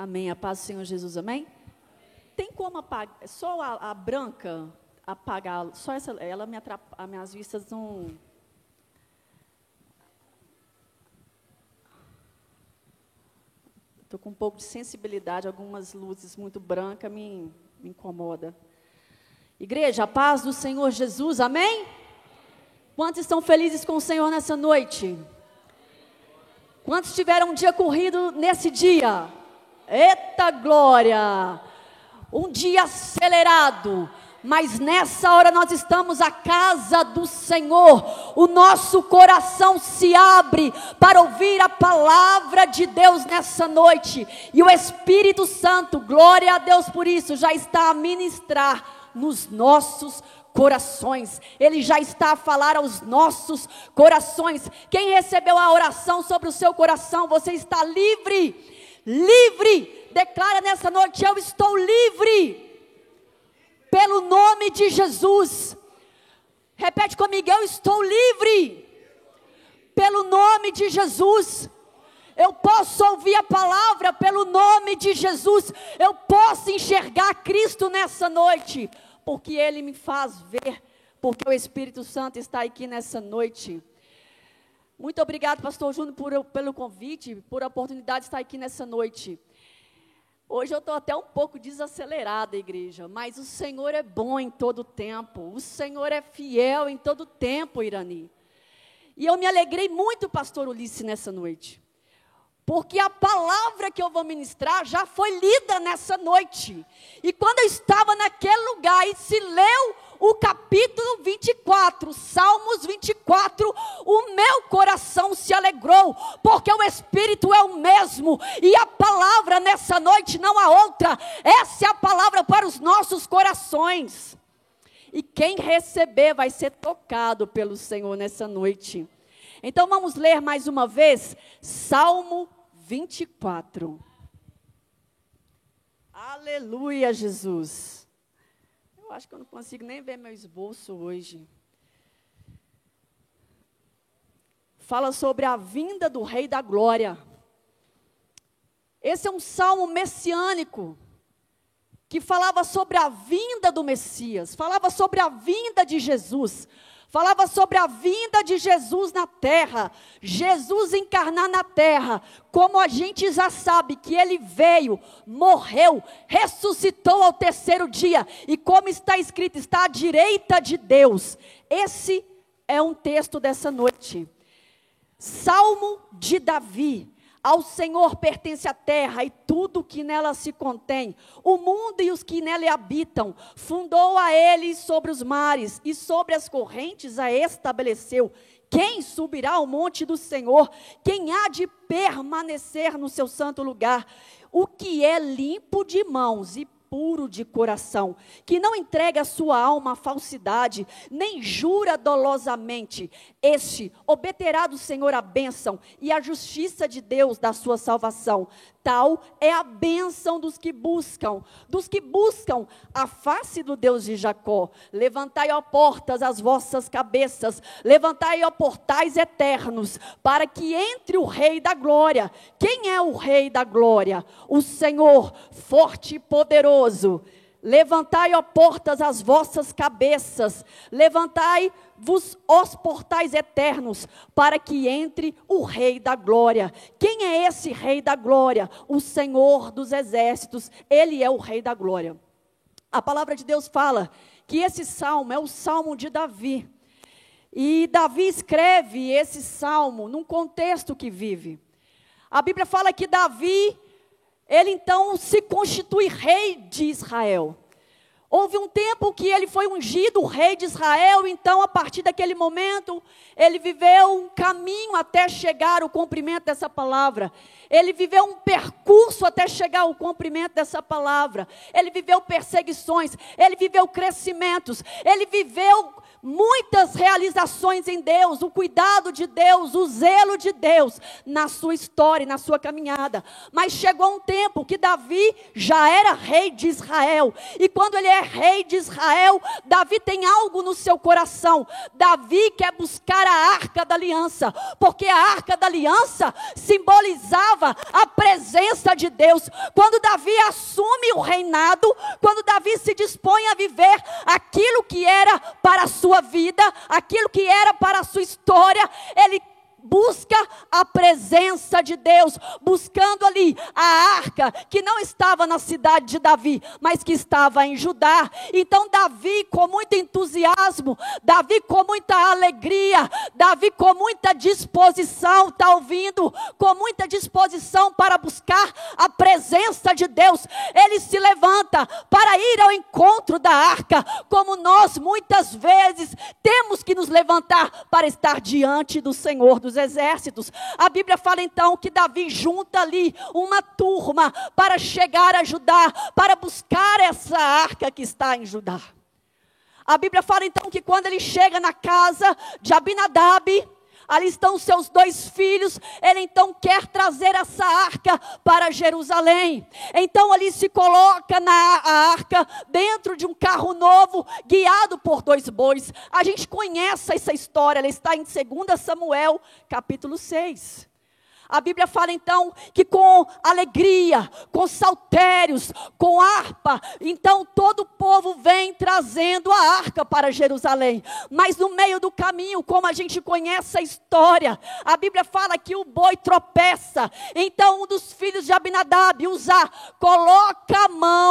Amém. A paz do Senhor Jesus, amém? Tem como apagar, só a, a branca apagar, só essa, ela me atrapalha, as minhas vistas não. Estou com um pouco de sensibilidade, algumas luzes muito brancas me, me incomoda. Igreja, a paz do Senhor Jesus, amém? Quantos estão felizes com o Senhor nessa noite? Quantos tiveram um dia corrido nesse dia? Eita glória! Um dia acelerado, mas nessa hora nós estamos à casa do Senhor, o nosso coração se abre para ouvir a palavra de Deus nessa noite, e o Espírito Santo, glória a Deus por isso, já está a ministrar nos nossos corações, Ele já está a falar aos nossos corações. Quem recebeu a oração sobre o seu coração, você está livre, livre. Declara nessa noite: Eu estou livre, pelo nome de Jesus. Repete comigo: Eu estou livre, pelo nome de Jesus. Eu posso ouvir a palavra pelo nome de Jesus. Eu posso enxergar Cristo nessa noite porque Ele me faz ver, porque o Espírito Santo está aqui nessa noite. Muito obrigado, Pastor Júnior, por, pelo convite, por a oportunidade de estar aqui nessa noite. Hoje eu estou até um pouco desacelerada, igreja, mas o Senhor é bom em todo tempo, o Senhor é fiel em todo tempo, Irani. E eu me alegrei muito, Pastor Ulisses, nessa noite porque a palavra que eu vou ministrar já foi lida nessa noite. E quando eu estava naquele lugar e se leu o capítulo 24, Salmos 24, o meu coração se alegrou, porque o Espírito é o mesmo, e a palavra nessa noite não há outra, essa é a palavra para os nossos corações. E quem receber vai ser tocado pelo Senhor nessa noite. Então vamos ler mais uma vez, Salmo 24. Aleluia, Jesus. Eu acho que eu não consigo nem ver meu esboço hoje. Fala sobre a vinda do Rei da Glória. Esse é um salmo messiânico que falava sobre a vinda do Messias, falava sobre a vinda de Jesus, falava sobre a vinda de Jesus na terra, Jesus encarnar na terra, como a gente já sabe que ele veio, morreu, ressuscitou ao terceiro dia, e como está escrito, está à direita de Deus. Esse é um texto dessa noite. Salmo de Davi. Ao Senhor pertence a terra e tudo que nela se contém, o mundo e os que nela habitam. Fundou a ele sobre os mares e sobre as correntes a estabeleceu. Quem subirá ao monte do Senhor? Quem há de permanecer no seu santo lugar? O que é limpo de mãos e puro de coração, que não entrega a sua alma à falsidade, nem jura dolosamente. Este obterá do Senhor a bênção e a justiça de Deus da sua salvação. Tal é a bênção dos que buscam, dos que buscam a face do Deus de Jacó. Levantai, ó portas, as vossas cabeças, levantai, ó portais eternos, para que entre o Rei da Glória. Quem é o Rei da Glória? O Senhor, forte e poderoso. Levantai, ó portas, as vossas cabeças, levantai vos os portais eternos, para que entre o Rei da Glória. Quem é esse Rei da Glória? O Senhor dos Exércitos, ele é o Rei da Glória. A palavra de Deus fala que esse salmo é o salmo de Davi. E Davi escreve esse salmo num contexto que vive. A Bíblia fala que Davi, ele então se constitui rei de Israel. Houve um tempo que ele foi ungido rei de Israel, então a partir daquele momento, ele viveu um caminho até chegar ao cumprimento dessa palavra. Ele viveu um percurso até chegar ao cumprimento dessa palavra. Ele viveu perseguições, ele viveu crescimentos, ele viveu muitas realizações em Deus, o cuidado de Deus, o zelo de Deus na sua história, na sua caminhada. Mas chegou um tempo que Davi já era rei de Israel. E quando ele é rei de Israel, Davi tem algo no seu coração. Davi quer buscar a arca da aliança, porque a arca da aliança simbolizava a presença de Deus. Quando Davi assume o reinado, quando Davi se dispõe a viver aquilo que era para a sua sua vida, aquilo que era para a sua história, ele busca a presença de Deus, buscando ali a arca que não estava na cidade de Davi, mas que estava em Judá. Então Davi com muito entusiasmo, Davi com muita alegria, Davi com muita disposição, está ouvindo? Com muita disposição para buscar a presença de Deus. Ele se levanta para ir ao encontro da arca, como nós muitas vezes temos que nos levantar para estar diante do Senhor dos exércitos. A Bíblia fala então que Davi junta ali uma turma para chegar a Judá, para buscar essa arca que está em Judá. A Bíblia fala então que quando ele chega na casa de Abinadab, ali estão seus dois filhos, ele então quer trazer essa arca para Jerusalém. Então ali se coloca na arca dentro de um carro novo, guiado por dois bois. A gente conhece essa história, ela está em 2 Samuel, capítulo 6. A Bíblia fala então que com alegria, com saltérios, com harpa, então todo o povo vem trazendo a arca para Jerusalém. Mas no meio do caminho, como a gente conhece a história, a Bíblia fala que o boi tropeça. Então um dos filhos de Abinadab, Uzá, coloca a mão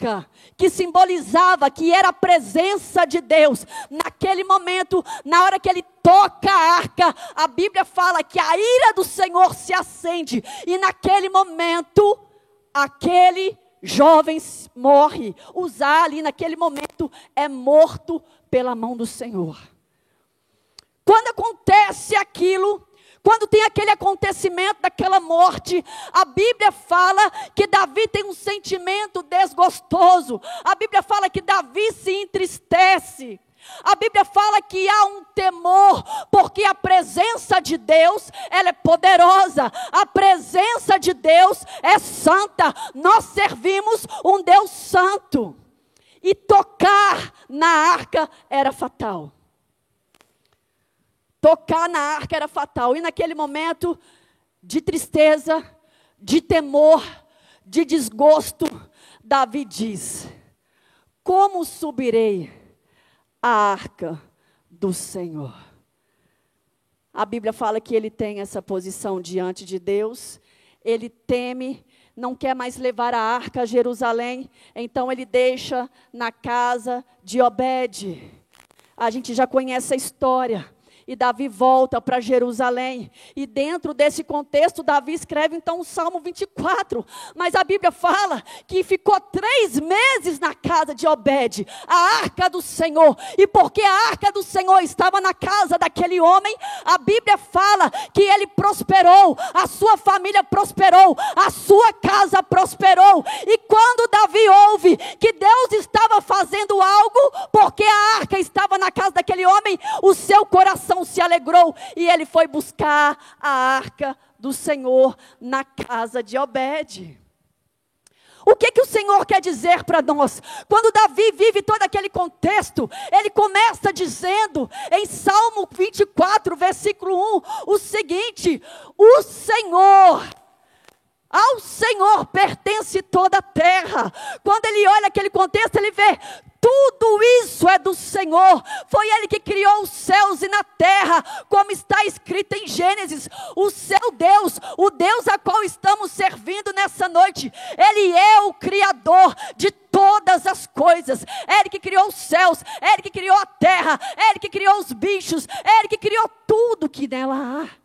arca, que simbolizava que era a presença de Deus. Naquele momento, na hora que ele toca a arca, a Bíblia fala que a ira do Senhor se acende, e naquele momento, aquele jovem morre. Usar ali naquele momento é morto pela mão do Senhor. Quando acontece aquilo, quando tem aquele acontecimento daquela morte, a Bíblia fala que Davi tem um sentimento desgostoso. A Bíblia fala que Davi se entristece. A Bíblia fala que há um temor, porque a presença de Deus, ela é poderosa. A presença de Deus é santa. Nós servimos um Deus santo. E tocar na arca era fatal. Tocar na arca era fatal. E naquele momento de tristeza, de temor, de desgosto, Davi diz: Como subirei a arca do Senhor? A Bíblia fala que ele tem essa posição diante de Deus, ele teme, não quer mais levar a arca a Jerusalém, então ele deixa na casa de Obed. A gente já conhece a história e Davi volta para Jerusalém. E dentro desse contexto, Davi escreve então o Salmo 24. Mas a Bíblia fala que ficou três meses na casa de Obed, a arca do Senhor. E porque a arca do Senhor estava na casa daquele homem, a Bíblia fala que ele prosperou, a sua família prosperou, a sua casa prosperou. E quando Davi ouve que Deus estava fazendo algo, porque a arca estava na casa daquele homem, o seu coração se alegrou e ele foi buscar a arca do Senhor na casa de Obed. O que, que o Senhor quer dizer para nós? Quando Davi vive todo aquele contexto, ele começa dizendo em Salmo 24, versículo 1, o seguinte: O Senhor ao Senhor pertence toda a terra. Quando ele olha aquele contexto, ele vê tudo isso é do Senhor. Foi Ele que criou os céus e na terra, como está escrito em Gênesis. O seu Deus, o Deus a qual estamos servindo nessa noite, Ele é o Criador de todas as coisas. É Ele que criou os céus, é Ele que criou a terra, é Ele que criou os bichos, Ele que criou tudo que nela há.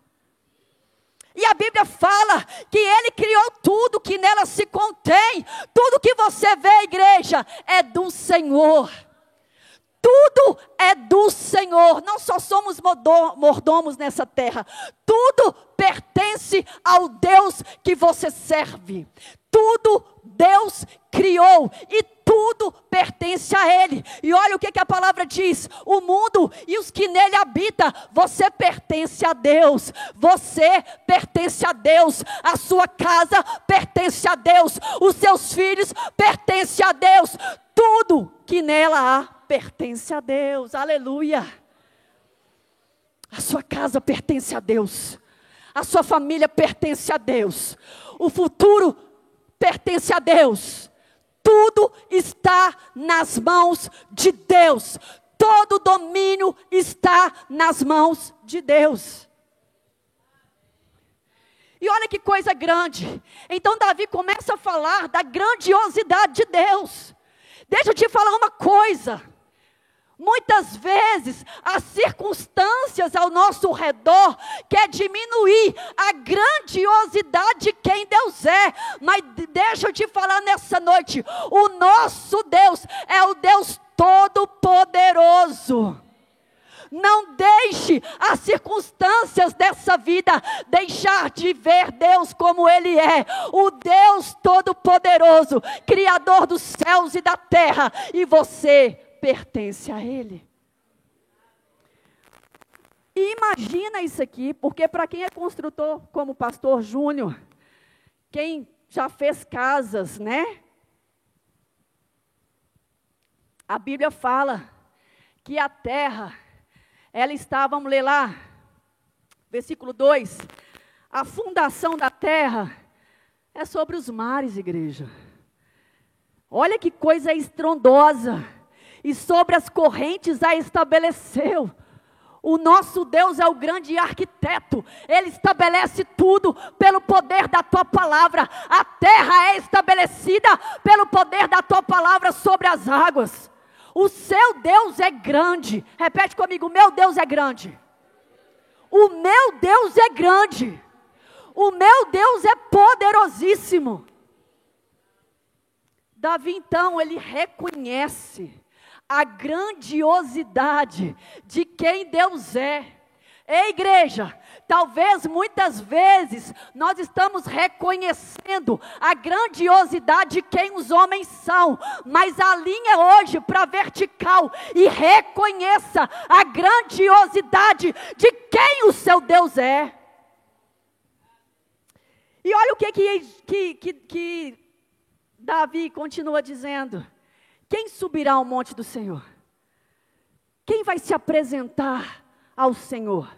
E a Bíblia fala que Ele criou tudo que nela se contém. Tudo que você vê, igreja, é do Senhor. Tudo é do Senhor. Não só somos mordomos nessa terra. Tudo pertence ao Deus que você serve. Tudo Deus criou. E tudo pertence a Ele. E olha o que, que a palavra diz: o mundo e os que nele habitam, você pertence a Deus, você pertence a Deus, a sua casa pertence a Deus, os seus filhos pertencem a Deus, tudo que nela há pertence a Deus, aleluia. A sua casa pertence a Deus, a sua família pertence a Deus, o futuro pertence a Deus. Tudo está nas mãos de Deus. Todo domínio está nas mãos de Deus. E olha que coisa grande. Então Davi começa a falar da grandiosidade de Deus. Deixa eu te falar uma coisa. Muitas vezes as circunstâncias ao nosso redor quer diminuir a grandiosidade de quem Deus é. Mas deixa eu te falar nessa noite, o nosso Deus é o Deus todo poderoso. Não deixe as circunstâncias dessa vida deixar de ver Deus como Ele é, o Deus Todo-Poderoso, Criador dos céus e da terra, e você pertence a Ele. E imagina isso aqui, porque para quem é construtor, como o pastor Júnior, quem já fez casas, né? A Bíblia fala que a terra, ela está, vamos ler lá, versículo 2: a fundação da terra é sobre os mares, igreja. Olha que coisa estrondosa e sobre as correntes a estabeleceu. O nosso Deus é o grande arquiteto, ele estabelece tudo pelo poder da tua palavra. A terra é estabelecida pelo poder da tua palavra sobre as águas. O seu Deus é grande. Repete comigo: meu Deus é grande. O meu Deus é grande. O meu Deus é poderosíssimo. Davi então, ele reconhece a grandiosidade de quem Deus é. Ei, igreja, talvez muitas vezes nós estamos reconhecendo a grandiosidade de quem os homens são, mas a linha hoje para vertical e reconheça a grandiosidade de quem o seu Deus é. E olha o que, que, que, que Davi continua dizendo. Quem subirá ao monte do Senhor? Quem vai se apresentar ao Senhor?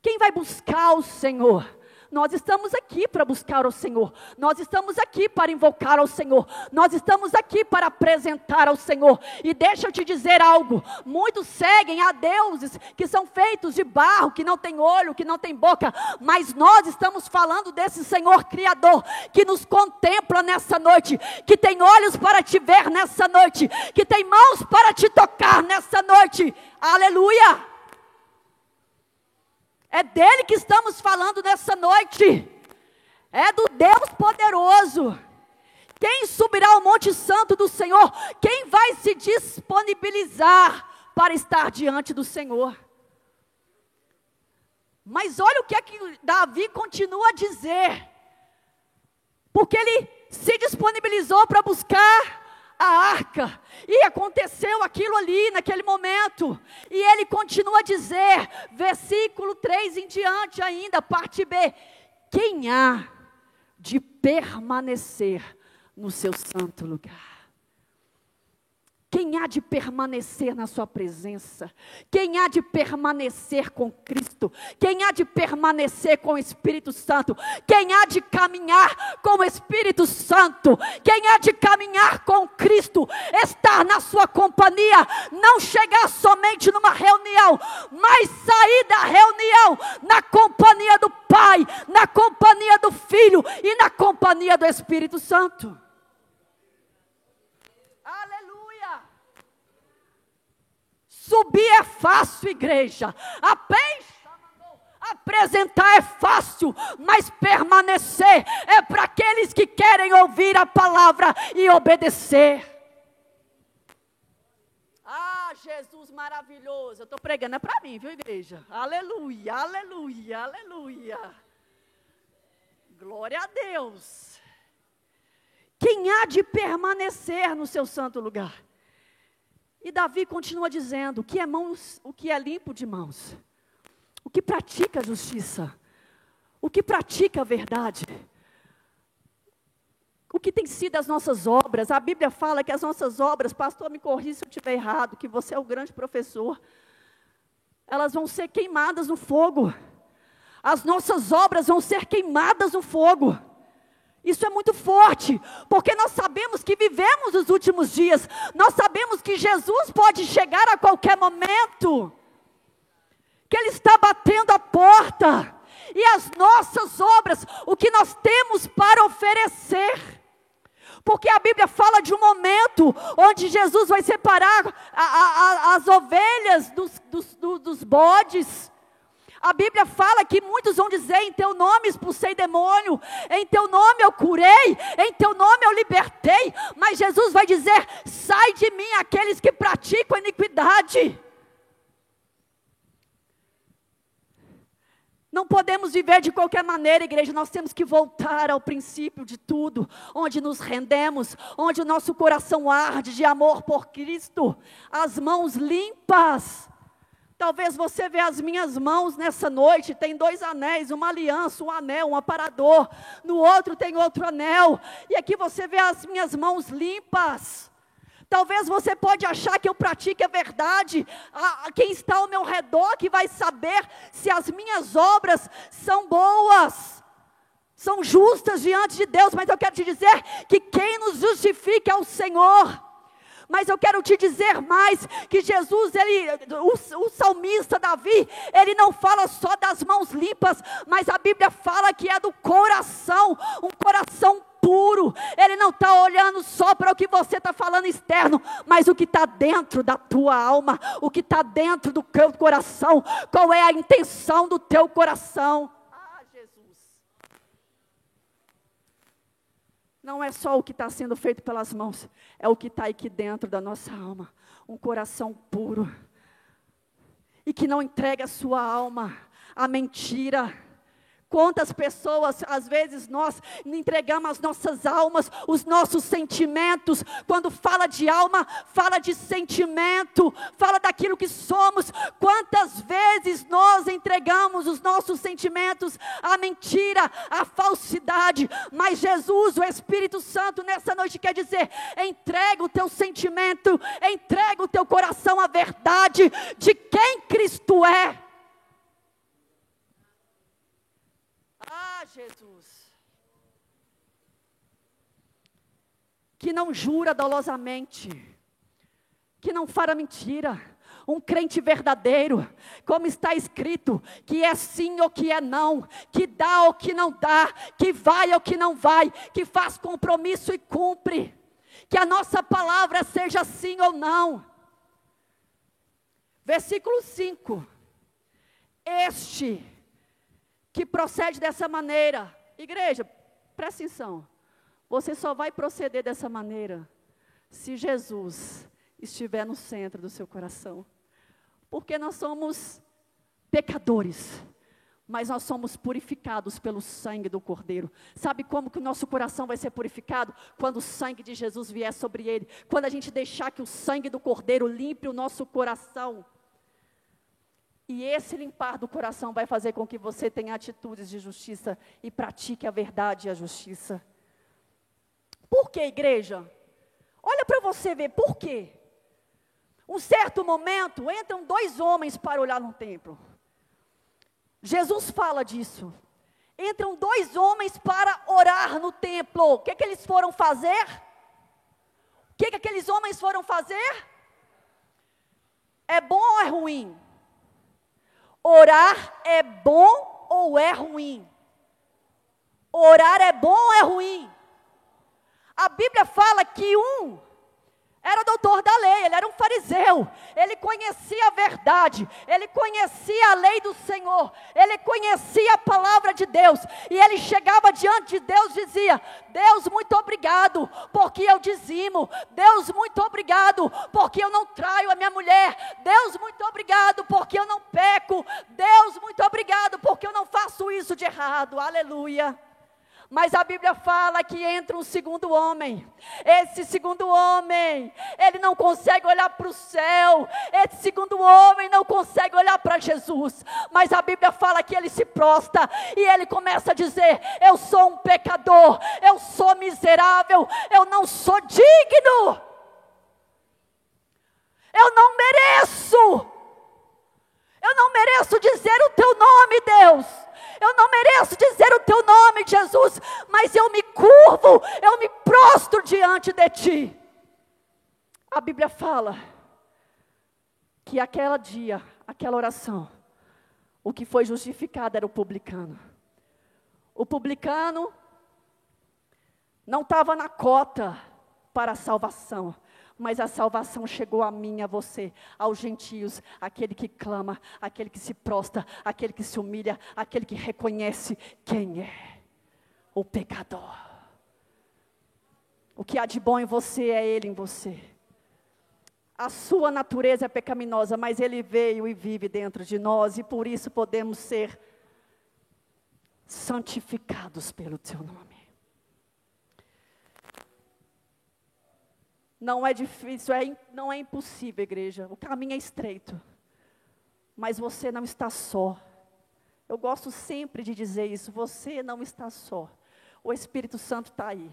Quem vai buscar o Senhor? Nós estamos aqui para buscar o Senhor. Nós estamos aqui para invocar ao Senhor. Nós estamos aqui para apresentar ao Senhor. E deixa eu te dizer algo: muitos seguem a deuses que são feitos de barro, que não tem olho, que não tem boca, mas nós estamos falando desse Senhor Criador que nos contempla nessa noite, que tem olhos para te ver nessa noite, que tem mãos para te tocar nessa noite. Aleluia! É dele que estamos falando nessa noite. É do Deus poderoso. Quem subirá ao Monte Santo do Senhor? Quem vai se disponibilizar para estar diante do Senhor? Mas olha o que é que Davi continua a dizer. Porque ele se disponibilizou para buscar a arca. E aconteceu aquilo ali, naquele momento. E ele continua a dizer, versículo 3 em diante ainda, parte B: Quem há de permanecer no seu santo lugar? Quem há de permanecer na Sua presença? Quem há de permanecer com Cristo? Quem há de permanecer com o Espírito Santo? Quem há de caminhar com o Espírito Santo? Quem há de caminhar com Cristo? Estar na Sua companhia, não chegar somente numa reunião, mas sair da reunião na companhia do Pai, na companhia do Filho e na companhia do Espírito Santo. Subir é fácil, igreja. Apenas apresentar é fácil, mas permanecer é para aqueles que querem ouvir a palavra e obedecer. Ah, Jesus maravilhoso. Eu estou pregando é para mim, viu, igreja? Aleluia, aleluia, aleluia. Glória a Deus. quem há de permanecer no seu santo lugar? E Davi continua dizendo: o que é mãos, o que é limpo de mãos, o que pratica a justiça, o que pratica a verdade, o que tem sido as nossas obras. A Bíblia fala que as nossas obras, pastor, me corrija se eu estiver errado, que você é o grande professor, elas vão ser queimadas no fogo. As nossas obras vão ser queimadas no fogo. Isso é muito forte, porque nós sabemos que vivemos os últimos dias, nós sabemos que Jesus pode chegar a qualquer momento, que Ele está batendo a porta, e as nossas obras, o que nós temos para oferecer, porque a Bíblia fala de um momento onde Jesus vai separar a, a, a, as ovelhas dos, dos, dos bodes, a Bíblia fala que muitos vão dizer: em teu nome expulsei demônio, em teu nome eu curei, em teu nome eu libertei. Mas Jesus vai dizer: sai de mim aqueles que praticam iniquidade. Não podemos viver de qualquer maneira, igreja. Nós temos que voltar ao princípio de tudo, onde nos rendemos, onde o nosso coração arde de amor por Cristo, as mãos limpas. Talvez você vê as minhas mãos nessa noite, tem dois anéis, uma aliança, um anel, um aparador. No outro tem outro anel. E aqui você vê as minhas mãos limpas. Talvez você pode achar que eu pratique a verdade. A, a, quem está ao meu redor que vai saber se as minhas obras são boas. São justas diante de Deus, mas eu quero te dizer que quem nos justifica é o Senhor. Mas eu quero te dizer mais que Jesus, ele, o, o, salmista Davi, ele não fala só das mãos limpas, mas a Bíblia fala que é do coração, um coração puro. Ele não está olhando só para o que você está falando externo, mas o que está dentro da tua alma, o que está dentro do teu coração. Qual é a intenção do teu coração? Não é só o que está sendo feito pelas mãos, é o que está aqui dentro da nossa alma. Um coração puro. E que não entrega a sua alma à mentira Quantas pessoas, às vezes, nós entregamos as nossas almas, os nossos sentimentos. Quando fala de alma, fala de sentimento, fala daquilo que somos. Quantas vezes nós entregamos os nossos sentimentos à mentira, à falsidade. Mas Jesus, o Espírito Santo, nessa noite quer dizer: entrega o teu sentimento, entrega o teu coração à verdade de quem Cristo é. Ah, Jesus. Que não jura dolosamente, que não fala mentira, um crente verdadeiro, como está escrito, que é sim ou que é não, que dá ou que não dá, que vai ou que não vai, que faz compromisso e cumpre, que a nossa palavra seja sim ou não. Versículo 5: Este que procede dessa maneira. Igreja, presta atenção. Você só vai proceder dessa maneira se Jesus estiver no centro do seu coração. Porque nós somos pecadores, mas nós somos purificados pelo sangue do Cordeiro. Sabe como que o nosso coração vai ser purificado? Quando o sangue de Jesus vier sobre ele. Quando a gente deixar que o sangue do Cordeiro limpe o nosso coração. E esse limpar do coração vai fazer com que você tenha atitudes de justiça e pratique a verdade e a justiça. Por que, igreja? Olha para você ver, por quê? Um certo momento, entram dois homens para olhar no templo. Jesus fala disso. Entram dois homens para orar no templo. O que, que eles foram fazer? O que, que aqueles homens foram fazer? É bom ou é ruim? Orar é bom ou é ruim? Orar é bom ou é ruim? A Bíblia fala que um era doutor da lei, ele era um fariseu, ele conhecia a verdade, ele conhecia a lei do Senhor, ele conhecia a palavra de Deus, e ele chegava diante de Deus e dizia: Deus, muito obrigado, porque eu dizimo, Deus, muito obrigado, porque eu não traio a minha mulher, Deus, muito obrigado, porque eu não peco, Deus, muito obrigado, porque eu não faço isso de errado, aleluia. Mas a Bíblia fala que entra um segundo homem. Esse segundo homem, ele não consegue olhar para o céu. Esse segundo homem não consegue olhar para Jesus. Mas a Bíblia fala que ele se prosta e ele começa a dizer: Eu sou um pecador, eu sou miserável, eu não sou digno. Eu não mereço. Eu não mereço dizer o teu nome, Deus. Eu não mereço dizer o teu nome, Jesus, mas eu me curvo, eu me prostro diante de ti. A Bíblia fala que aquele dia, aquela oração, o que foi justificado era o publicano. O publicano não estava na cota para a salvação mas a salvação chegou a mim, a você, aos gentios, aquele que clama, aquele que se prostra, aquele que se humilha, aquele que reconhece quem é o pecador. O que há de bom em você é Ele em você. A sua natureza é pecaminosa, mas Ele veio e vive dentro de nós, e por isso podemos ser santificados pelo Teu nome. Não é difícil, é, não é impossível, igreja. O caminho é estreito. Mas você não está só. Eu gosto sempre de dizer isso. Você não está só. O Espírito Santo está aí.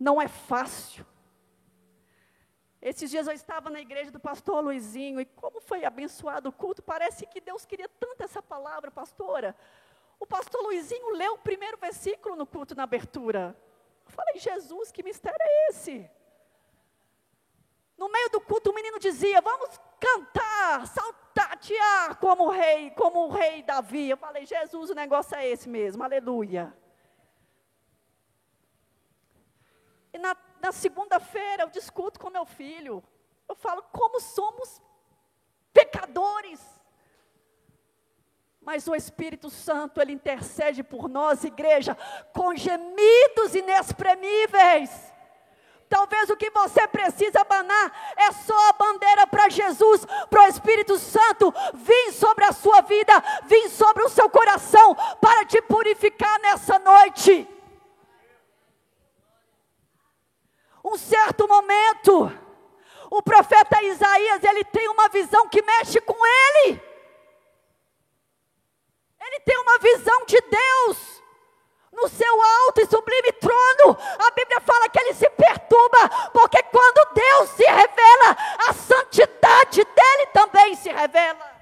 Não é fácil. Esses dias eu estava na igreja do pastor Luizinho e como foi abençoado o culto. Parece que Deus queria tanto essa palavra, pastora. O pastor Luizinho leu o primeiro versículo no culto na abertura. Eu falei, Jesus, que mistério é esse? No meio do culto, o menino dizia: Vamos cantar, saltatear como rei, como o rei Davi. Eu falei: Jesus, o negócio é esse mesmo, aleluia. E na, na segunda-feira eu discuto com meu filho. Eu falo: Como somos pecadores mas o Espírito Santo, ele intercede por nós, igreja, com gemidos inexprimíveis. Talvez o que você precisa abanar é só a bandeira para Jesus, para o Espírito Santo vir sobre a sua vida, vir sobre o seu coração, para te purificar nessa noite. Um certo momento, o profeta Isaías, ele tem uma visão que mexe com ele tem uma visão de Deus no seu alto e sublime trono. A Bíblia fala que ele se perturba, porque quando Deus se revela, a santidade dele também se revela.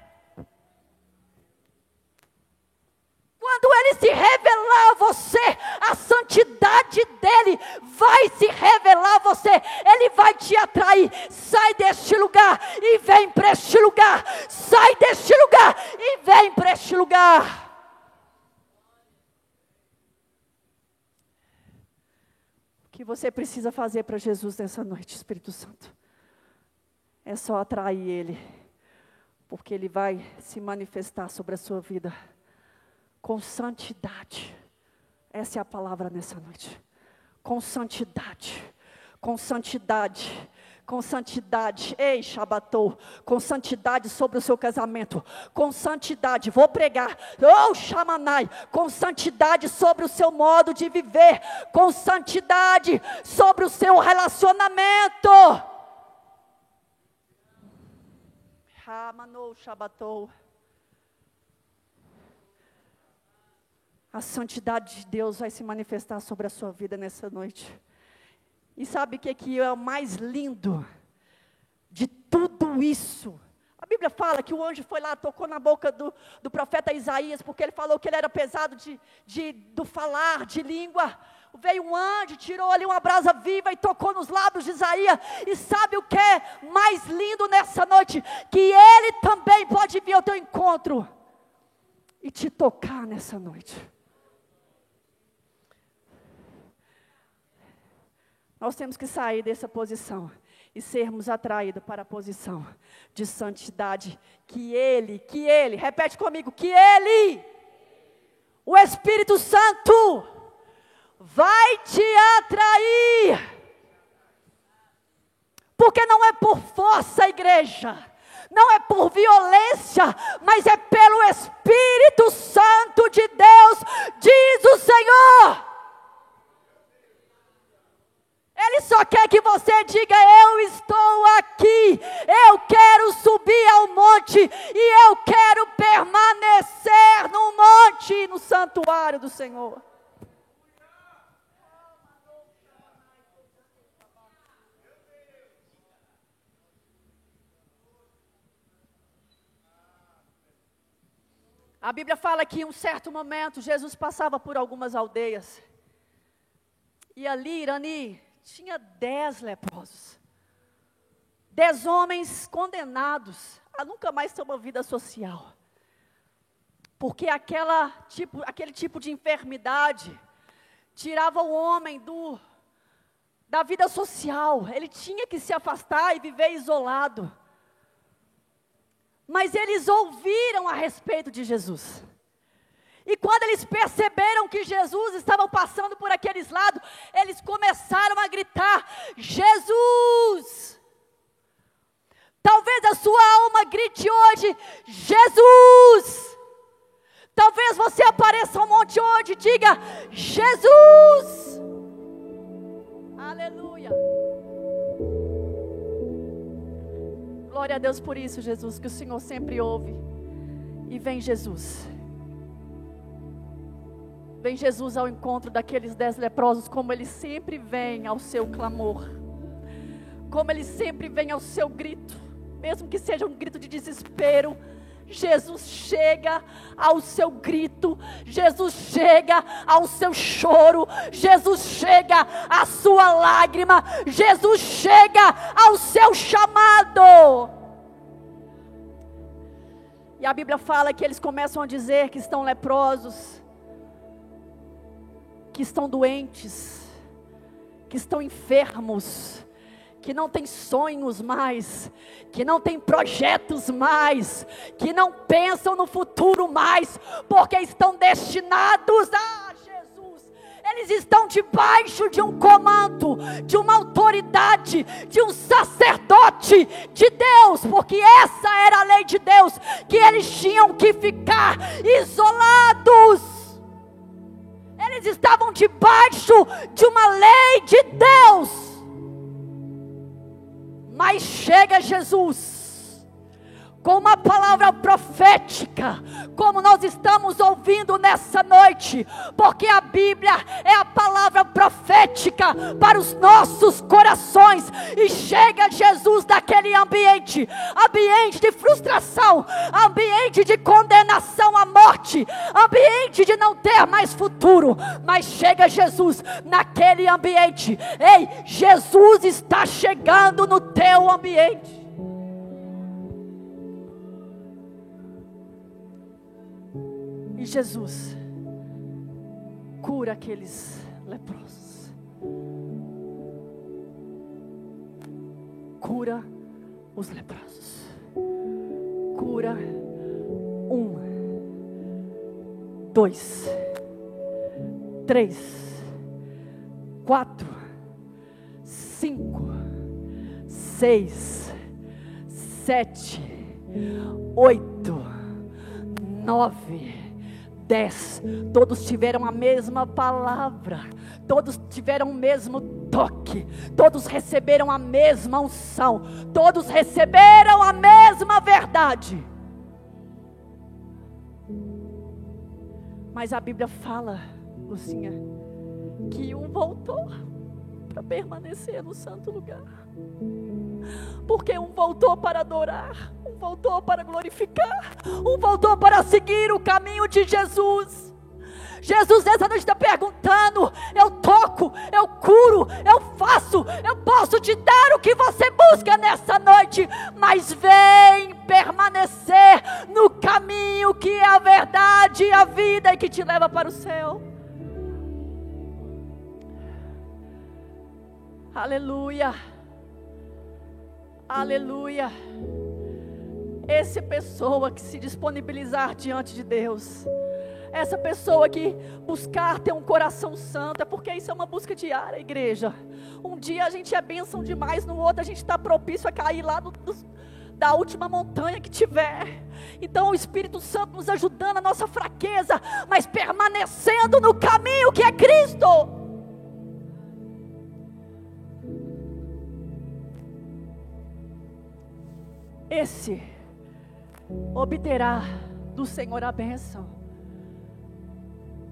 Quando ele se revelar a você, a santidade dele vai se revelar a você, ele vai te atrair. Sai deste lugar e vem para este lugar. Sai deste lugar e vem para este lugar. O que você precisa fazer para Jesus nessa noite, Espírito Santo? É só atrair ele, porque ele vai se manifestar sobre a sua vida com santidade. Essa é a palavra nessa noite. Com santidade. Com santidade com santidade, ei, Shabatou, com santidade sobre o seu casamento, com santidade, vou pregar, oh, Shamanai, com santidade sobre o seu modo de viver, com santidade sobre o seu relacionamento. Shamanou, Shabatou. a santidade de Deus vai se manifestar sobre a sua vida nessa noite. E sabe o que, é que é o mais lindo de tudo isso? A Bíblia fala que o anjo foi lá, tocou na boca do, do profeta Isaías, porque ele falou que ele era pesado de, de, do falar, de língua. Veio um anjo, tirou ali uma brasa viva e tocou nos lábios de Isaías. E sabe o que é mais lindo nessa noite? Que ele também pode vir ao teu encontro e te tocar nessa noite. Nós temos que sair dessa posição e sermos atraídos para a posição de santidade que Ele, que Ele, repete comigo, que Ele, o Espírito Santo, vai te atrair. Porque não é por força, igreja, não é por violência, mas é pelo Espírito Santo de Deus, diz o Senhor. Ele só quer que você diga: Eu estou aqui, eu quero subir ao monte e eu quero permanecer no monte, no santuário do Senhor. A Bíblia fala que em um certo momento Jesus passava por algumas aldeias. E ali, Irani, tinha dez leprosos. Dez homens condenados a nunca mais ter uma vida social. Porque aquela tipo, aquele tipo de enfermidade tirava o homem do da vida social. Ele tinha que se afastar e viver isolado. Mas eles ouviram a respeito de Jesus. E quando eles perceberam que Jesus estava passando por aqueles lados, eles começaram a gritar: Jesus! Talvez a sua alma grite hoje: Jesus! Talvez você apareça um monte hoje e diga: Jesus! Aleluia! Glória a Deus por isso, Jesus, que o Senhor sempre ouve. E vem Jesus. Vem Jesus ao encontro daqueles dez leprosos, como ele sempre vem ao seu clamor, como ele sempre vem ao seu grito, mesmo que seja um grito de desespero. Jesus chega ao seu grito, Jesus chega ao seu choro, Jesus chega à sua lágrima, Jesus chega ao seu chamado. E a Bíblia fala que eles começam a dizer que estão leprosos, que estão doentes, que estão enfermos, que não têm sonhos mais, que não têm projetos mais, que não pensam no futuro mais, porque estão destinados a Jesus. Eles estão debaixo de um comando, de uma autoridade, de um sacerdote de Deus, porque essa era a lei de Deus, que eles tinham que ficar isolados eles estavam debaixo de uma lei de Deus. Mas chega Jesus com uma palavra profética, como nós estamos ouvindo nessa noite, porque a Bíblia é a palavra profética para os nossos corações, e chega Jesus daquele ambiente ambiente de frustração, ambiente de condenação à morte, ambiente de não ter mais futuro, mas chega Jesus naquele ambiente, ei, Jesus está chegando no teu ambiente. Jesus cura aqueles leprosos. Cura os leprosos. Cura um, dois, três, quatro, cinco, seis, sete, oito, nove dez, todos tiveram a mesma palavra, todos tiveram o mesmo toque, todos receberam a mesma unção, todos receberam a mesma verdade. Mas a Bíblia fala, Lucinha, que um voltou para permanecer no santo lugar. Porque um voltou para adorar, voltou para glorificar, um voltou para seguir o caminho de Jesus. Jesus nessa noite está perguntando: eu toco, eu curo, eu faço, eu posso te dar o que você busca nessa noite, mas vem permanecer no caminho que é a verdade, a vida e que te leva para o céu. Aleluia. Aleluia. Essa pessoa que se disponibilizar diante de Deus, essa pessoa que buscar ter um coração santo, é porque isso é uma busca diária, igreja. Um dia a gente é bênção demais, no outro a gente está propício a cair lá no, da última montanha que tiver. Então, o Espírito Santo nos ajudando a nossa fraqueza, mas permanecendo no caminho que é Cristo. Esse obterá do Senhor a bênção.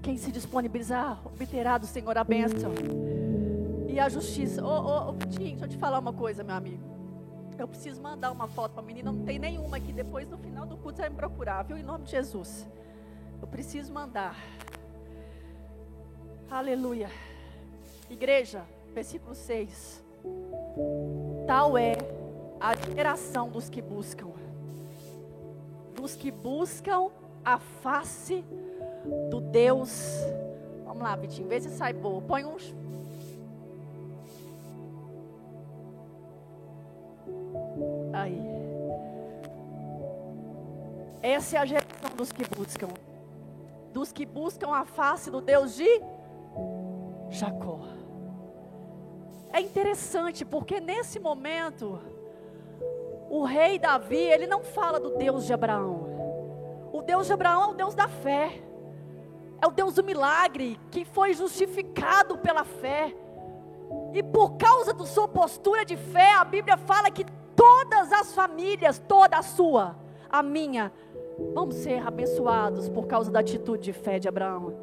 Quem se disponibilizar, obterá do Senhor a bênção. E a justiça. Ô, ô, ô, deixa eu te falar uma coisa, meu amigo. Eu preciso mandar uma foto para a menina, não tem nenhuma aqui. Depois, no final do culto, você vai me procurar, viu? Em nome de Jesus. Eu preciso mandar. Aleluia. Igreja, versículo 6. Tal é a geração dos que buscam dos que buscam a face do Deus. Vamos lá, Vitinho, vê se sai boa. Põe uns. Aí. Essa é a geração dos que buscam. Dos que buscam a face do Deus de Jacó. É interessante porque nesse momento o rei Davi, ele não fala do Deus de Abraão. O Deus de Abraão é o Deus da fé. É o Deus do milagre, que foi justificado pela fé. E por causa da sua postura de fé, a Bíblia fala que todas as famílias, toda a sua, a minha, vamos ser abençoados por causa da atitude de fé de Abraão.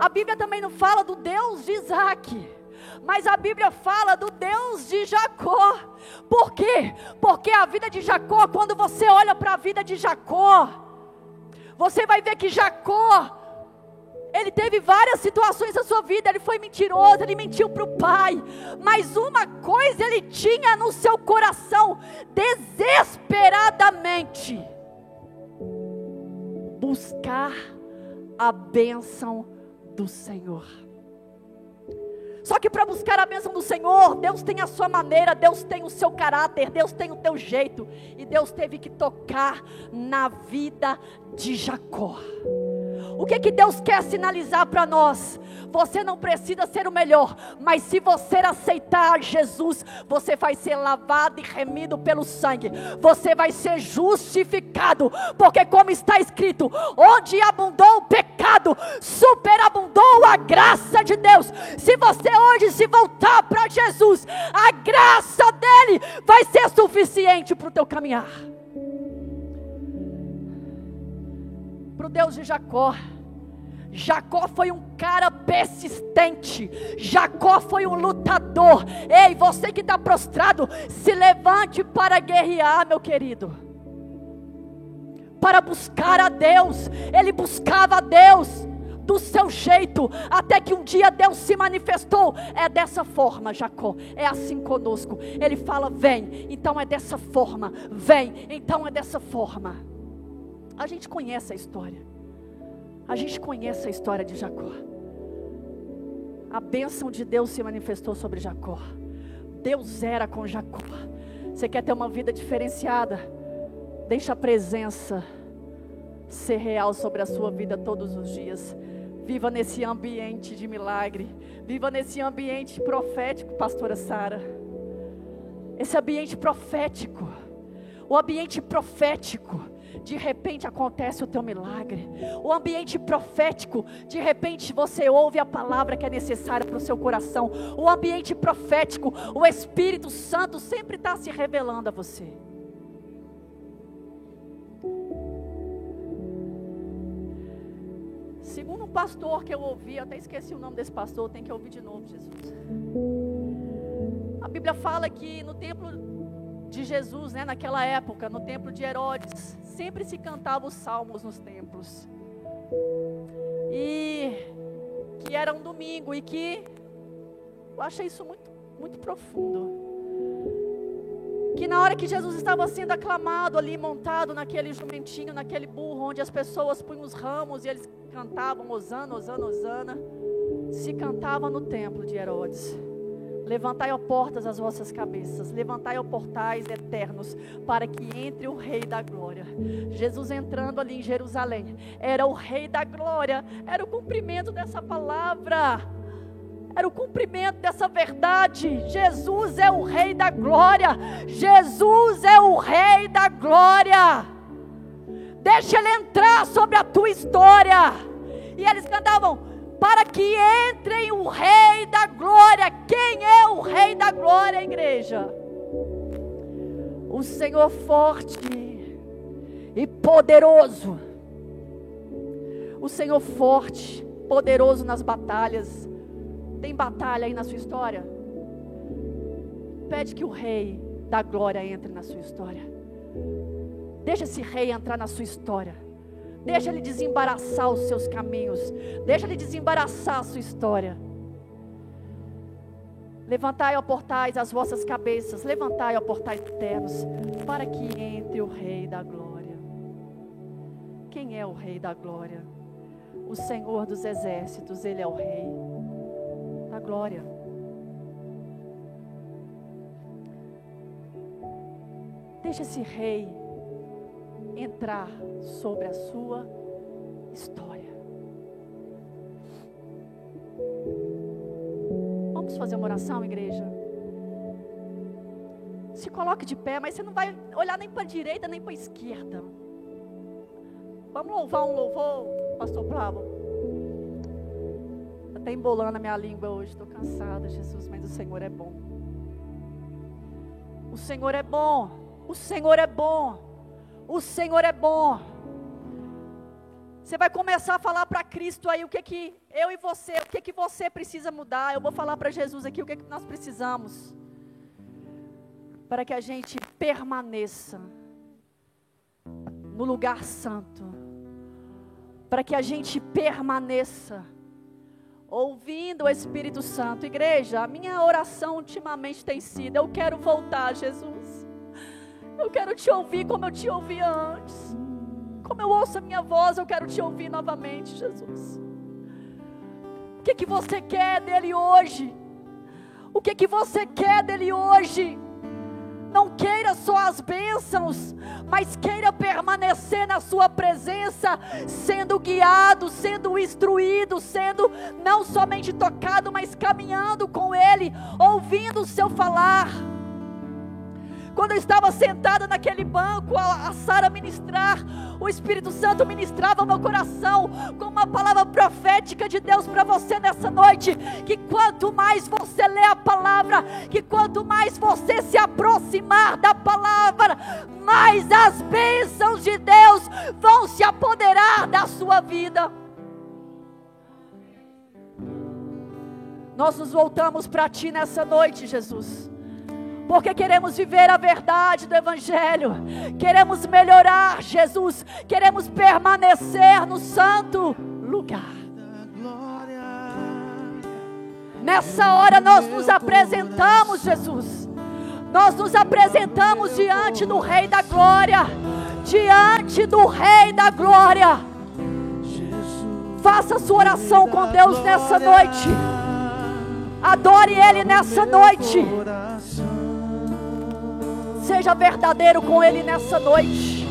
A Bíblia também não fala do Deus de Isaac mas a Bíblia fala do Deus de Jacó. Por quê? Porque a vida de Jacó, quando você olha para a vida de Jacó, você vai ver que Jacó, ele teve várias situações na sua vida, ele foi mentiroso, ele mentiu para o pai, mas uma coisa ele tinha no seu coração, desesperadamente: buscar a bênção do Senhor. Só que para buscar a bênção do Senhor, Deus tem a sua maneira, Deus tem o seu caráter, Deus tem o teu jeito. E Deus teve que tocar na vida de Jacó. O que que Deus quer sinalizar para nós? Você não precisa ser o melhor, mas se você aceitar Jesus, você vai ser lavado e remido pelo sangue. Você vai ser justificado, porque como está escrito, onde abundou o pecado, superabundou a graça de Deus. Se você hoje se voltar para Jesus, a graça dele vai ser suficiente para o teu caminhar. O Deus de Jacó. Jacó foi um cara persistente. Jacó foi um lutador. Ei, você que está prostrado, se levante para guerrear, meu querido. Para buscar a Deus. Ele buscava a Deus do seu jeito, até que um dia Deus se manifestou. É dessa forma, Jacó. É assim conosco. Ele fala: vem, então é dessa forma. Vem, então é dessa forma. A gente conhece a história. A gente conhece a história de Jacó. A bênção de Deus se manifestou sobre Jacó. Deus era com Jacó. Você quer ter uma vida diferenciada? Deixa a presença ser real sobre a sua vida todos os dias. Viva nesse ambiente de milagre. Viva nesse ambiente profético, pastora Sara. Esse ambiente profético. O ambiente profético de repente acontece o teu milagre. O ambiente profético, de repente você ouve a palavra que é necessária para o seu coração. O ambiente profético, o Espírito Santo sempre está se revelando a você. Segundo um pastor que eu ouvi, até esqueci o nome desse pastor, tem que ouvir de novo, Jesus. A Bíblia fala que no templo de Jesus, né, naquela época, no templo de Herodes, sempre se cantava os salmos nos templos. E que era um domingo e que eu achei isso muito, muito profundo. Que na hora que Jesus estava sendo aclamado ali, montado naquele jumentinho, naquele burro, onde as pessoas punham os ramos e eles cantavam Osana, Osana, Osana, se cantava no templo de Herodes. Levantai, ó portas, as vossas cabeças. Levantai, ó portais eternos, para que entre o Rei da Glória. Jesus entrando ali em Jerusalém. Era o Rei da Glória. Era o cumprimento dessa palavra. era o cumprimento dessa verdade. Jesus é o Rei da glória. Jesus é o Rei da glória. Deixa ele entrar sobre a tua história. E eles cantavam: para que entrem o Rei da glória. Quem é o Rei da glória, igreja? O Senhor forte e poderoso. O Senhor forte, poderoso nas batalhas. Tem batalha aí na sua história? Pede que o Rei da glória entre na sua história. Deixa esse Rei entrar na sua história. Deixa ele desembaraçar os seus caminhos. Deixa ele desembaraçar a sua história. Levantai, ó portais, as vossas cabeças. Levantai, ó portais eternos, para que entre o Rei da glória. Quem é o Rei da glória? O Senhor dos exércitos, Ele é o Rei da glória. Deixa esse Rei entrar sobre a sua história. Vamos fazer uma oração, igreja? Se coloque de pé, mas você não vai olhar nem para a direita nem para a esquerda. Vamos louvar um louvor, Pastor Bravo. Até embolando a minha língua hoje, estou cansada, Jesus, mas o Senhor é bom. O Senhor é bom. O Senhor é bom. O Senhor é bom. Você vai começar a falar para Cristo aí o que que eu e você, o que que você precisa mudar. Eu vou falar para Jesus aqui o que que nós precisamos para que a gente permaneça no lugar santo. Para que a gente permaneça ouvindo o Espírito Santo. Igreja, a minha oração ultimamente tem sido: eu quero voltar, Jesus. Eu quero te ouvir como eu te ouvi antes. Como eu ouço a minha voz, eu quero te ouvir novamente, Jesus. O que, que você quer dele hoje? O que, que você quer dele hoje? Não queira só as bênçãos, mas queira permanecer na Sua presença, sendo guiado, sendo instruído, sendo não somente tocado, mas caminhando com Ele, ouvindo o Seu falar. Quando eu estava sentada naquele banco, a, a Sara ministrar, o Espírito Santo ministrava meu coração com uma palavra profética de Deus para você nessa noite. Que quanto mais você lê a palavra, que quanto mais você se aproximar da palavra, mais as bênçãos de Deus vão se apoderar da sua vida. Nós nos voltamos para Ti nessa noite, Jesus porque queremos viver a verdade do Evangelho, queremos melhorar, Jesus, queremos permanecer no santo lugar. Nessa hora nós nos apresentamos, Jesus, nós nos apresentamos diante do Rei da Glória, diante do Rei da Glória. Faça sua oração com Deus nessa noite. Adore Ele nessa noite. Seja verdadeiro com Ele nessa noite.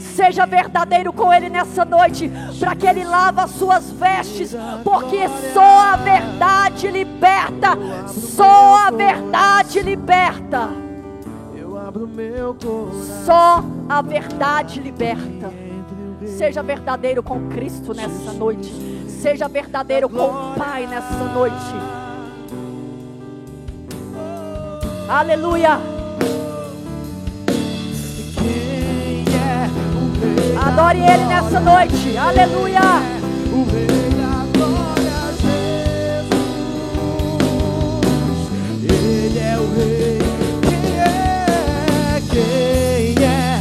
Seja verdadeiro com Ele nessa noite, para que Ele lava as suas vestes, porque só a verdade liberta. Só a verdade liberta. Só a verdade liberta. Seja verdadeiro com Cristo nessa noite. Seja verdadeiro com o Pai nessa noite. Aleluia. Adore Ele nessa noite. Aleluia. Da Glória. Ele é o Rei. Quem é? Quem é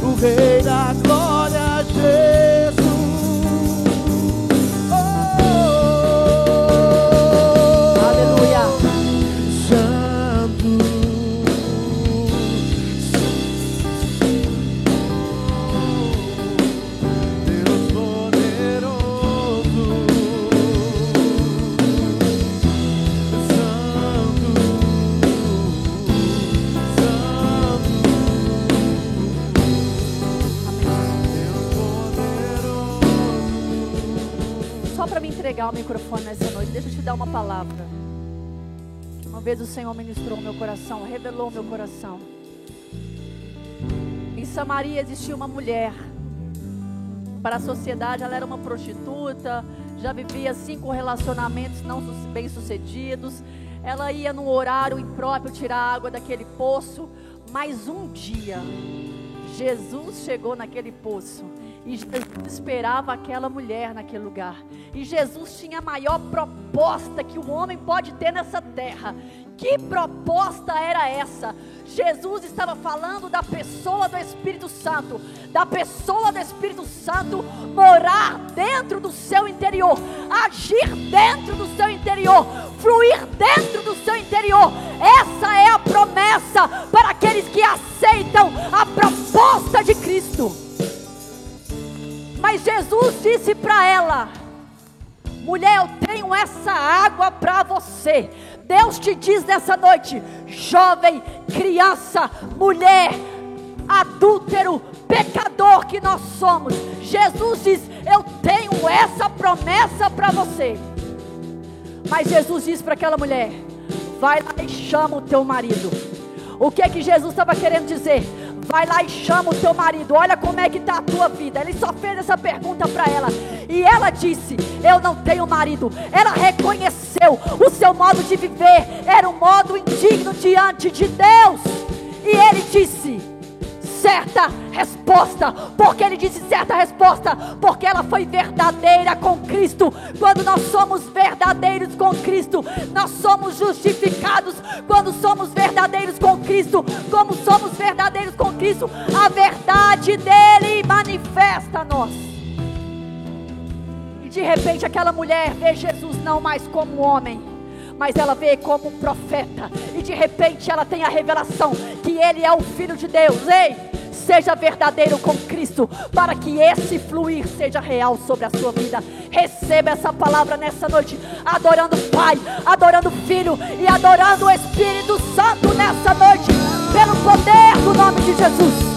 o Rei entregar o microfone nessa noite. Deixa eu te dar uma palavra. Uma vez o Senhor ministrou o meu coração, revelou o meu coração. Em Samaria existia uma mulher. Para a sociedade, ela era uma prostituta, já vivia cinco relacionamentos não bem-sucedidos. Ela ia no horário impróprio tirar água daquele poço. Mas um dia, Jesus chegou naquele poço e esperava aquela mulher naquele lugar. E Jesus tinha a maior proposta que o homem pode ter nessa terra. Que proposta era essa? Jesus estava falando da pessoa do Espírito Santo, da pessoa do Espírito Santo morar dentro do seu interior, agir dentro do seu interior, fluir dentro do seu interior. Essa é a promessa para aqueles que aceitam a proposta de Cristo. Mas Jesus disse para ela: mulher, eu tenho essa água para você. Deus te diz nessa noite, jovem, criança, mulher, adúltero, pecador que nós somos. Jesus diz: Eu tenho essa promessa para você. Mas Jesus disse para aquela mulher: Vai lá e chama o teu marido. O que é que Jesus estava querendo dizer? Vai lá e chama o teu marido. Olha como é que está a tua vida. Ele só fez essa pergunta para ela. E ela disse: Eu não tenho marido. Ela reconheceu o seu modo de viver. Era um modo indigno diante de Deus. E ele disse: certa resposta. Porque ele disse certa resposta? Porque ela foi verdadeira com Cristo. Quando nós somos verdadeiros com Cristo, nós somos justificados. Quando somos verdadeiros com Cristo, como somos verdadeiros com Cristo, a verdade dele manifesta a nós. E de repente aquela mulher vê Jesus não mais como homem mas ela vê como um profeta, e de repente ela tem a revelação que ele é o Filho de Deus. Ei, seja verdadeiro com Cristo, para que esse fluir seja real sobre a sua vida. Receba essa palavra nessa noite, adorando o Pai, adorando o Filho e adorando o Espírito Santo nessa noite, pelo poder do nome de Jesus.